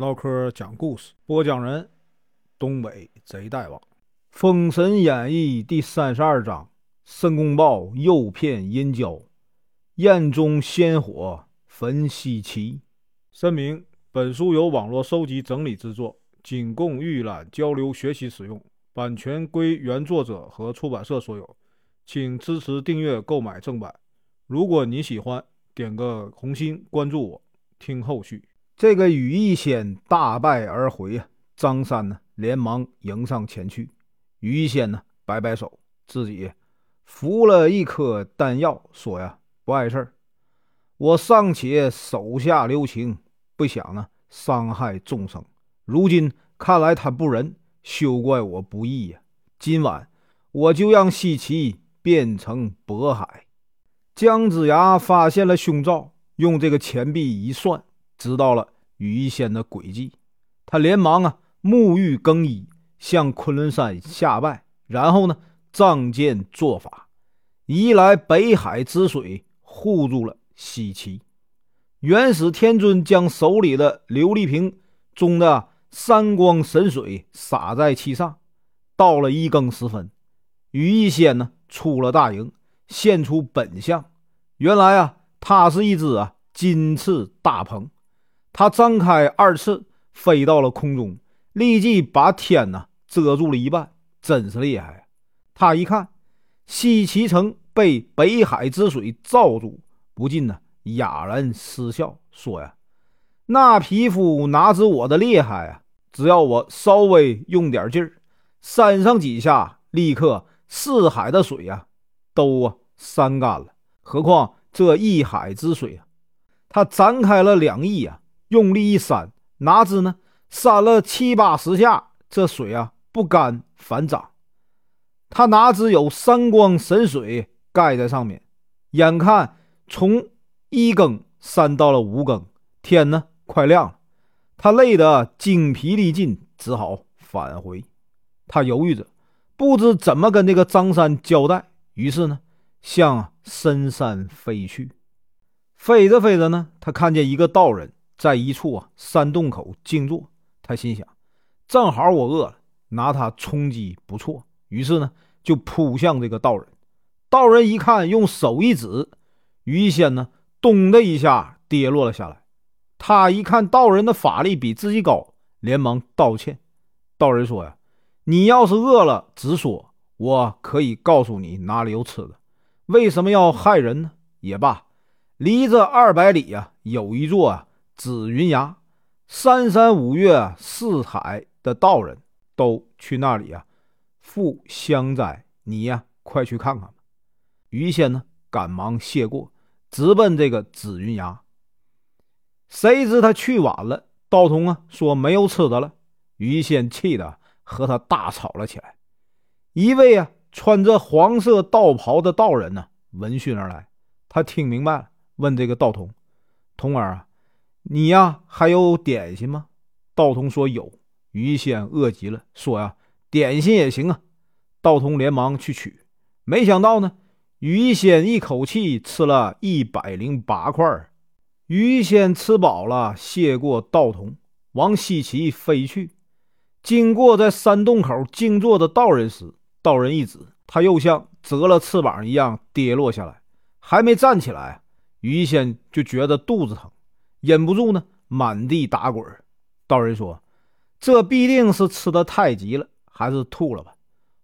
唠嗑讲故事，播讲人：东北贼大王，《封神演义》第三十二章：申公豹诱骗殷郊，燕中鲜火焚西岐。声明：本书由网络收集整理制作，仅供预览、交流、学习使用，版权归原作者和出版社所有，请支持订阅、购买正版。如果你喜欢，点个红心，关注我，听后续。这个羽翼仙大败而回啊！张三呢，连忙迎上前去。羽翼仙呢，摆摆手，自己服了一颗丹药，说呀：“不碍事儿，我尚且手下留情，不想呢伤害众生。如今看来他不仁，休怪我不义呀！今晚我就让西岐变成渤海。”姜子牙发现了凶兆，用这个钱币一算。知道了羽翼仙的诡计，他连忙啊沐浴更衣，向昆仑山下拜，然后呢仗剑作法，移来北海之水护住了西岐。元始天尊将手里的琉璃瓶中的三光神水洒在其上。到了一更时分，羽翼仙呢出了大营，现出本相。原来啊，他是一只啊金翅大鹏。他张开二翅，飞到了空中，立即把天呢遮住了一半，真是厉害！他一看，西岐城被北海之水罩住，不禁呢哑然失笑，说呀：“那匹夫哪知我的厉害啊？只要我稍微用点劲儿，扇上几下，立刻四海的水呀都啊扇干了。何况这一海之水啊，他展开了两翼啊！”用力一扇，哪知呢？扇了七八十下，这水啊不干反涨。他哪知有三光神水盖在上面？眼看从一更扇到了五更，天呢快亮了，他累得精疲力尽，只好返回。他犹豫着，不知怎么跟这个张三交代，于是呢向深山飞去。飞着飞着呢，他看见一个道人。在一处啊山洞口静坐，他心想：正好我饿了，拿它充饥不错。于是呢，就扑向这个道人。道人一看，用手一指，于仙呢，咚的一下跌落了下来。他一看道人的法力比自己高，连忙道歉。道人说：“呀，你要是饿了，直说，我可以告诉你哪里有吃的。为什么要害人呢？也罢，离这二百里呀，有一座啊。”紫云崖，三山五岳四海的道人都去那里啊，赴香斋。你呀，快去看看吧。于仙呢，赶忙谢过，直奔这个紫云崖。谁知他去晚了，道童啊说没有吃的了。于仙气得和他大吵了起来。一位啊穿着黄色道袍的道人呢，闻讯而来。他听明白了，问这个道童：“童儿啊。”你呀，还有点心吗？道童说有。于仙饿极了，说呀，点心也行啊。道童连忙去取，没想到呢，于仙一口气吃了一百零八块。于仙吃饱了，谢过道童，往西岐飞去。经过在山洞口静坐的道人时，道人一指，他又像折了翅膀一样跌落下来，还没站起来，于仙就觉得肚子疼。忍不住呢，满地打滚。道人说：“这必定是吃的太急了，还是吐了吧？”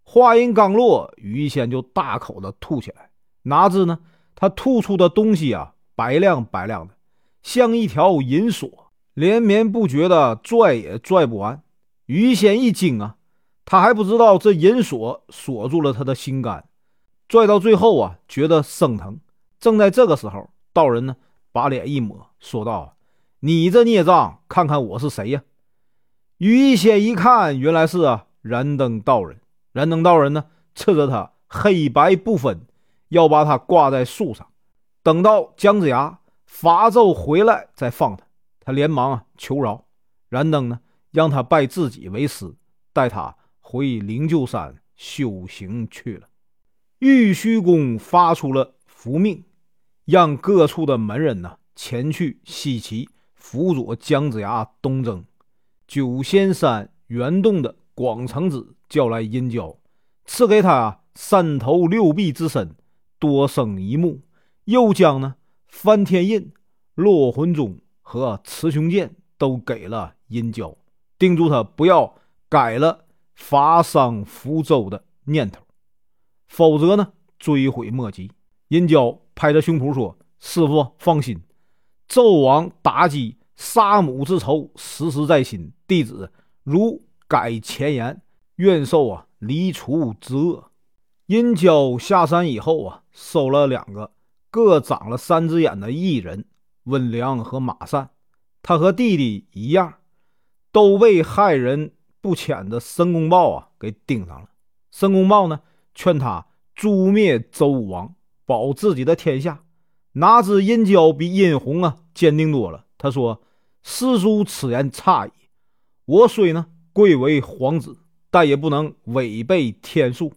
话音刚落，于仙就大口的吐起来。哪知呢，他吐出的东西啊，白亮白亮的，像一条银锁，连绵不绝的拽也拽不完。于仙一惊啊，他还不知道这银锁锁住了他的心肝，拽到最后啊，觉得生疼。正在这个时候，道人呢。把脸一抹，说道：“你这孽障，看看我是谁呀？”于仙一看，原来是啊燃灯道人。燃灯道人呢，斥责他黑白不分，要把他挂在树上，等到姜子牙伐纣回来再放他。他连忙啊求饶。燃灯呢，让他拜自己为师，带他回灵鹫山修行去了。玉虚宫发出了福命。让各处的门人呢前去西岐辅佐姜子牙东征。九仙山元洞的广成子叫来殷郊，赐给他三头六臂之身，多生一目，又将呢翻天印、落魂钟和雌雄剑都给了殷郊，叮嘱他不要改了伐商福州的念头，否则呢追悔莫及。殷郊拍着胸脯说：“师傅放心，纣王妲己杀母之仇时时在心，弟子如改前言，愿受啊离除之恶。”殷郊下山以后啊，收了两个各长了三只眼的异人温良和马善，他和弟弟一样，都被害人不浅的申公豹啊给盯上了。申公豹呢，劝他诛灭周武王。保自己的天下，哪知殷郊比殷红啊坚定多了。他说：“师叔此言差矣。我虽呢贵为皇子，但也不能违背天数，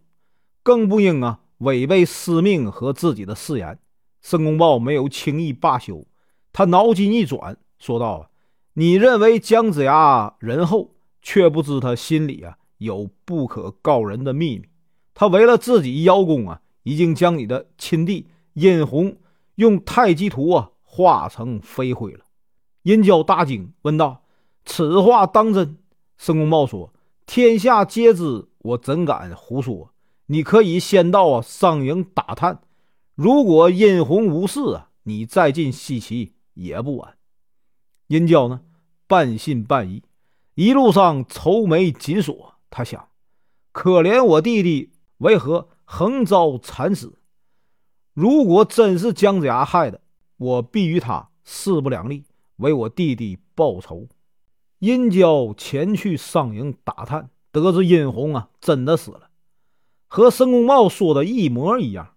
更不应啊违背师命和自己的誓言。”申公豹没有轻易罢休，他脑筋一转，说道：“你认为姜子牙仁厚，却不知他心里啊有不可告人的秘密。他为了自己邀功啊。”已经将你的亲弟殷红用太极图啊化成飞灰了。殷郊大惊，问道：“此话当真？”申公豹说：“天下皆知，我怎敢胡说？你可以先到啊商营打探，如果殷红无事啊，你再进西岐也不晚。”殷郊呢，半信半疑，一路上愁眉紧锁。他想：可怜我弟弟，为何？横遭惨死。如果真是姜子牙害的，我必与他势不两立，为我弟弟报仇。殷郊前去商营打探，得知殷红啊真的死了，和申公豹说的一模一样。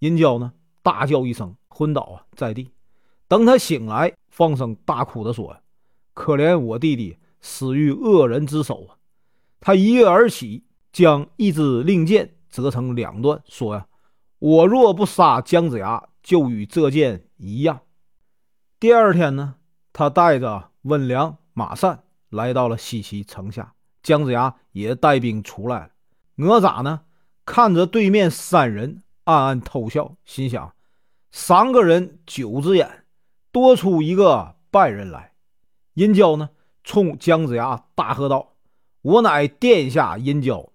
殷郊呢大叫一声，昏倒啊在地。等他醒来，放声大哭的说：“可怜我弟弟死于恶人之手啊！”他一跃而起，将一支令箭。折成两段，说呀：“我若不杀姜子牙，就与这箭一样。”第二天呢，他带着温良、马善来到了西岐城下，姜子牙也带兵出来了。哪吒呢，看着对面三人，暗暗偷笑，心想：三个人九只眼，多出一个半人来。殷郊呢，冲姜子牙大喝道：“我乃殿下殷郊。”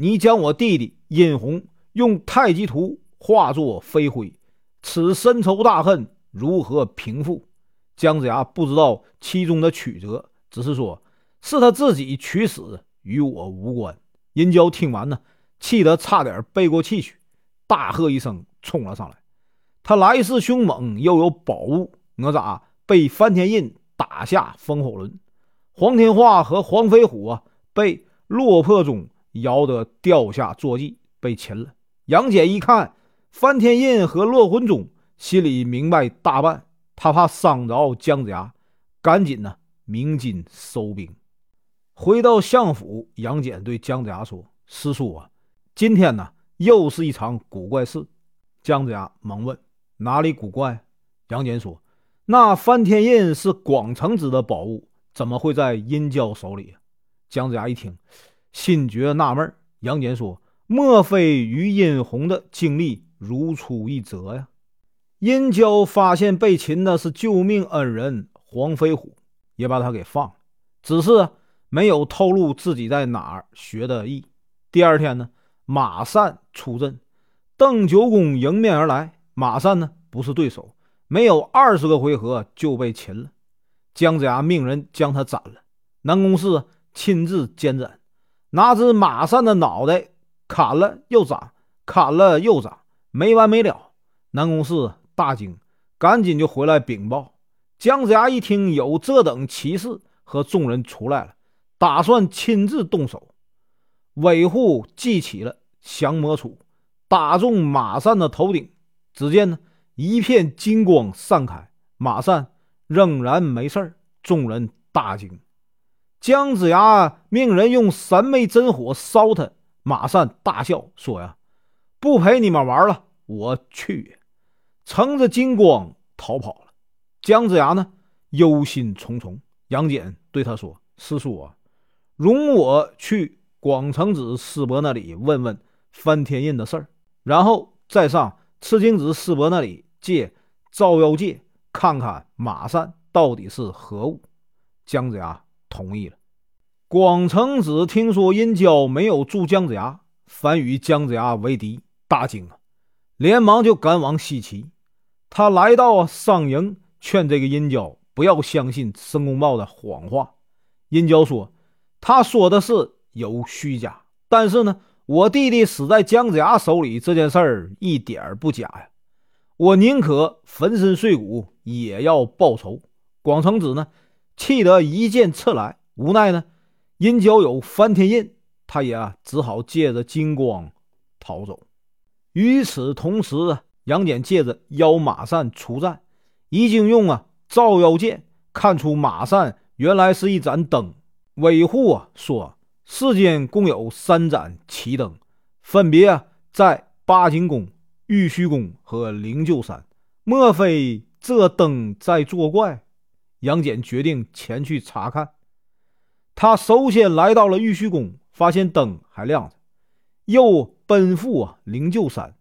你将我弟弟殷红用太极图化作飞灰，此深仇大恨如何平复？姜子牙不知道其中的曲折，只是说是他自己取死，与我无关。殷郊听完呢，气得差点背过气去，大喝一声，冲了上来。他来势凶猛，又有宝物。哪吒被翻天印打下风火轮，黄天化和黄飞虎啊被落魄中。摇得掉下坐骑，被擒了。杨戬一看翻天印和落魂钟，心里明白大半，他怕伤着姜子牙，赶紧呢鸣金收兵。回到相府，杨戬对姜子牙说：“师叔啊，今天呢又是一场古怪事。”姜子牙忙问：“哪里古怪？”杨戬说：“那翻天印是广成子的宝物，怎么会在殷郊手里？”姜子牙一听。心觉纳闷，杨戬说：“莫非与殷红的经历如出一辙呀？”殷郊发现被擒的是救命恩人黄飞虎，也把他给放了，只是没有透露自己在哪儿学的艺。第二天呢，马善出阵，邓九公迎面而来，马善呢不是对手，没有二十个回合就被擒了。姜子牙命人将他斩了，南宫氏亲自监斩。拿只马善的脑袋砍了又长，砍了又长，没完没了。南宫氏大惊，赶紧就回来禀报。姜子牙一听有这等奇事，和众人出来了，打算亲自动手。尾户记起了降魔杵，打中马善的头顶。只见呢，一片金光散开，马善仍然没事众人大惊。姜子牙命人用三昧真火烧他，马善大笑说：“呀，不陪你们玩了，我去！”乘着金光逃跑了。姜子牙呢，忧心忡忡。杨戬对他说：“师叔啊，容我去广成子师伯那里问问翻天印的事儿，然后再上赤精子师伯那里借照妖戒，看看马善到底是何物。姜子牙同意了。广成子听说殷郊没有助姜子牙，反与姜子牙为敌，大惊啊，连忙就赶往西岐。他来到上营，劝这个殷郊不要相信申公豹的谎话。殷郊说：“他说的是有虚假，但是呢，我弟弟死在姜子牙手里这件事儿一点儿不假呀。我宁可粉身碎骨也要报仇。”广成子呢，气得一剑刺来，无奈呢。殷郊有翻天印，他也只好借着金光逃走。与此同时，杨戬借着邀马善出战，已经用啊照妖剑看出马善原来是一盏灯。韦护啊说，世间共有三盏奇灯，分别啊在八景宫、玉虚宫和灵鹫山。莫非这灯在作怪？杨戬决定前去查看。他首先来到了玉虚宫，发现灯还亮着，又奔赴啊灵鹫山。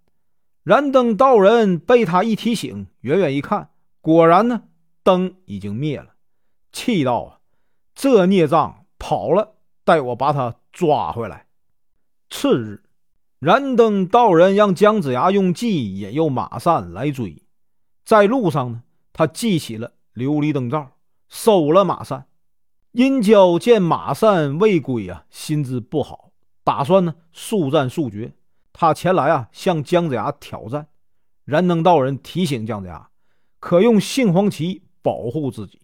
燃灯道人被他一提醒，远远一看，果然呢，灯已经灭了。气道啊，这孽障跑了，待我把他抓回来。次日，燃灯道人让姜子牙用计引诱马善来追，在路上呢，他记起了琉璃灯罩，收了马善。殷郊见马善未归啊，心知不好，打算呢速战速决。他前来啊，向姜子牙挑战。燃灯道人提醒姜子牙，可用杏黄旗保护自己。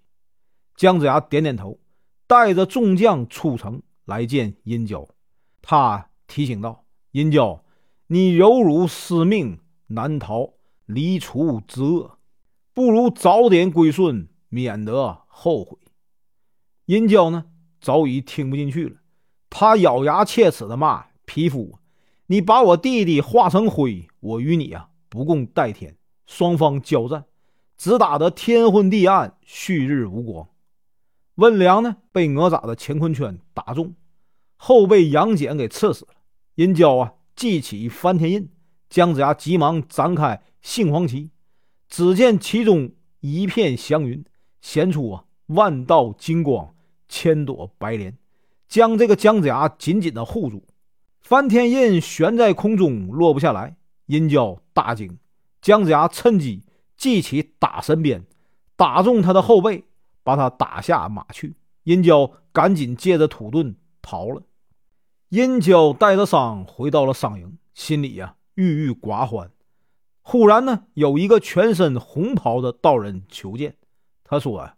姜子牙点点头，带着众将出城来见殷郊。他提醒道：“殷郊，你有辱师命，难逃离除之恶，不如早点归顺，免得后悔。”殷郊呢，早已听不进去了。他咬牙切齿的骂：“匹夫，你把我弟弟化成灰，我与你啊不共戴天。”双方交战，只打得天昏地暗，旭日无光。温良呢，被哪吒的乾坤圈打中，后被杨戬给刺死了。殷郊啊，记起翻天印，姜子牙急忙展开杏黄旗，只见其中一片祥云，显出啊万道金光。千朵白莲将这个姜子牙紧紧的护住，翻天印悬在空中落不下来。殷郊大惊，姜子牙趁机记起打神鞭，打中他的后背，把他打下马去。殷郊赶紧借着土遁逃了。殷郊带着伤回到了商营，心里呀郁郁寡欢。忽然呢，有一个全身红袍的道人求见，他说：“啊，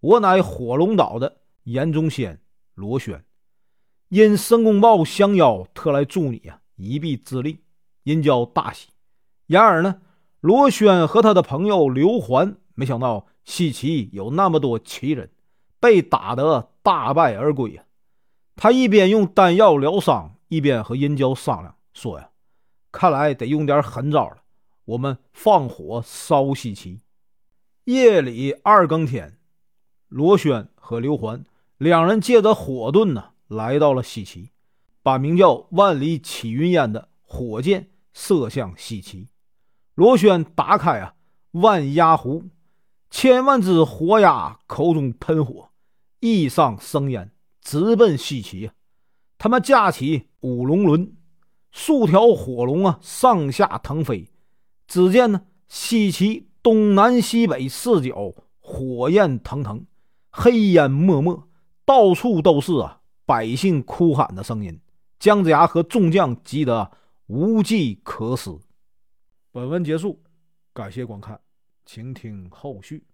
我乃火龙岛的。”严中仙罗轩因申公豹相邀，特来助你啊一臂之力。殷郊大喜。然而呢，罗宣和他的朋友刘环没想到西岐有那么多奇人，被打得大败而归呀。他一边用丹药疗伤，一边和殷郊商量说：“呀，看来得用点狠招了。我们放火烧西岐。”夜里二更天，罗宣和刘环。两人借着火遁呢，来到了西岐，把名叫万里起云烟的火箭射向西岐。螺旋打开啊万鸦壶，千万只火鸦口中喷火，翼上生烟，直奔西岐。他们架起五龙轮，数条火龙啊上下腾飞。只见呢西岐东南西北四角火焰腾腾，黑烟漠漠。到处都是啊，百姓哭喊的声音。姜子牙和众将急得无计可施。本文结束，感谢观看，请听后续。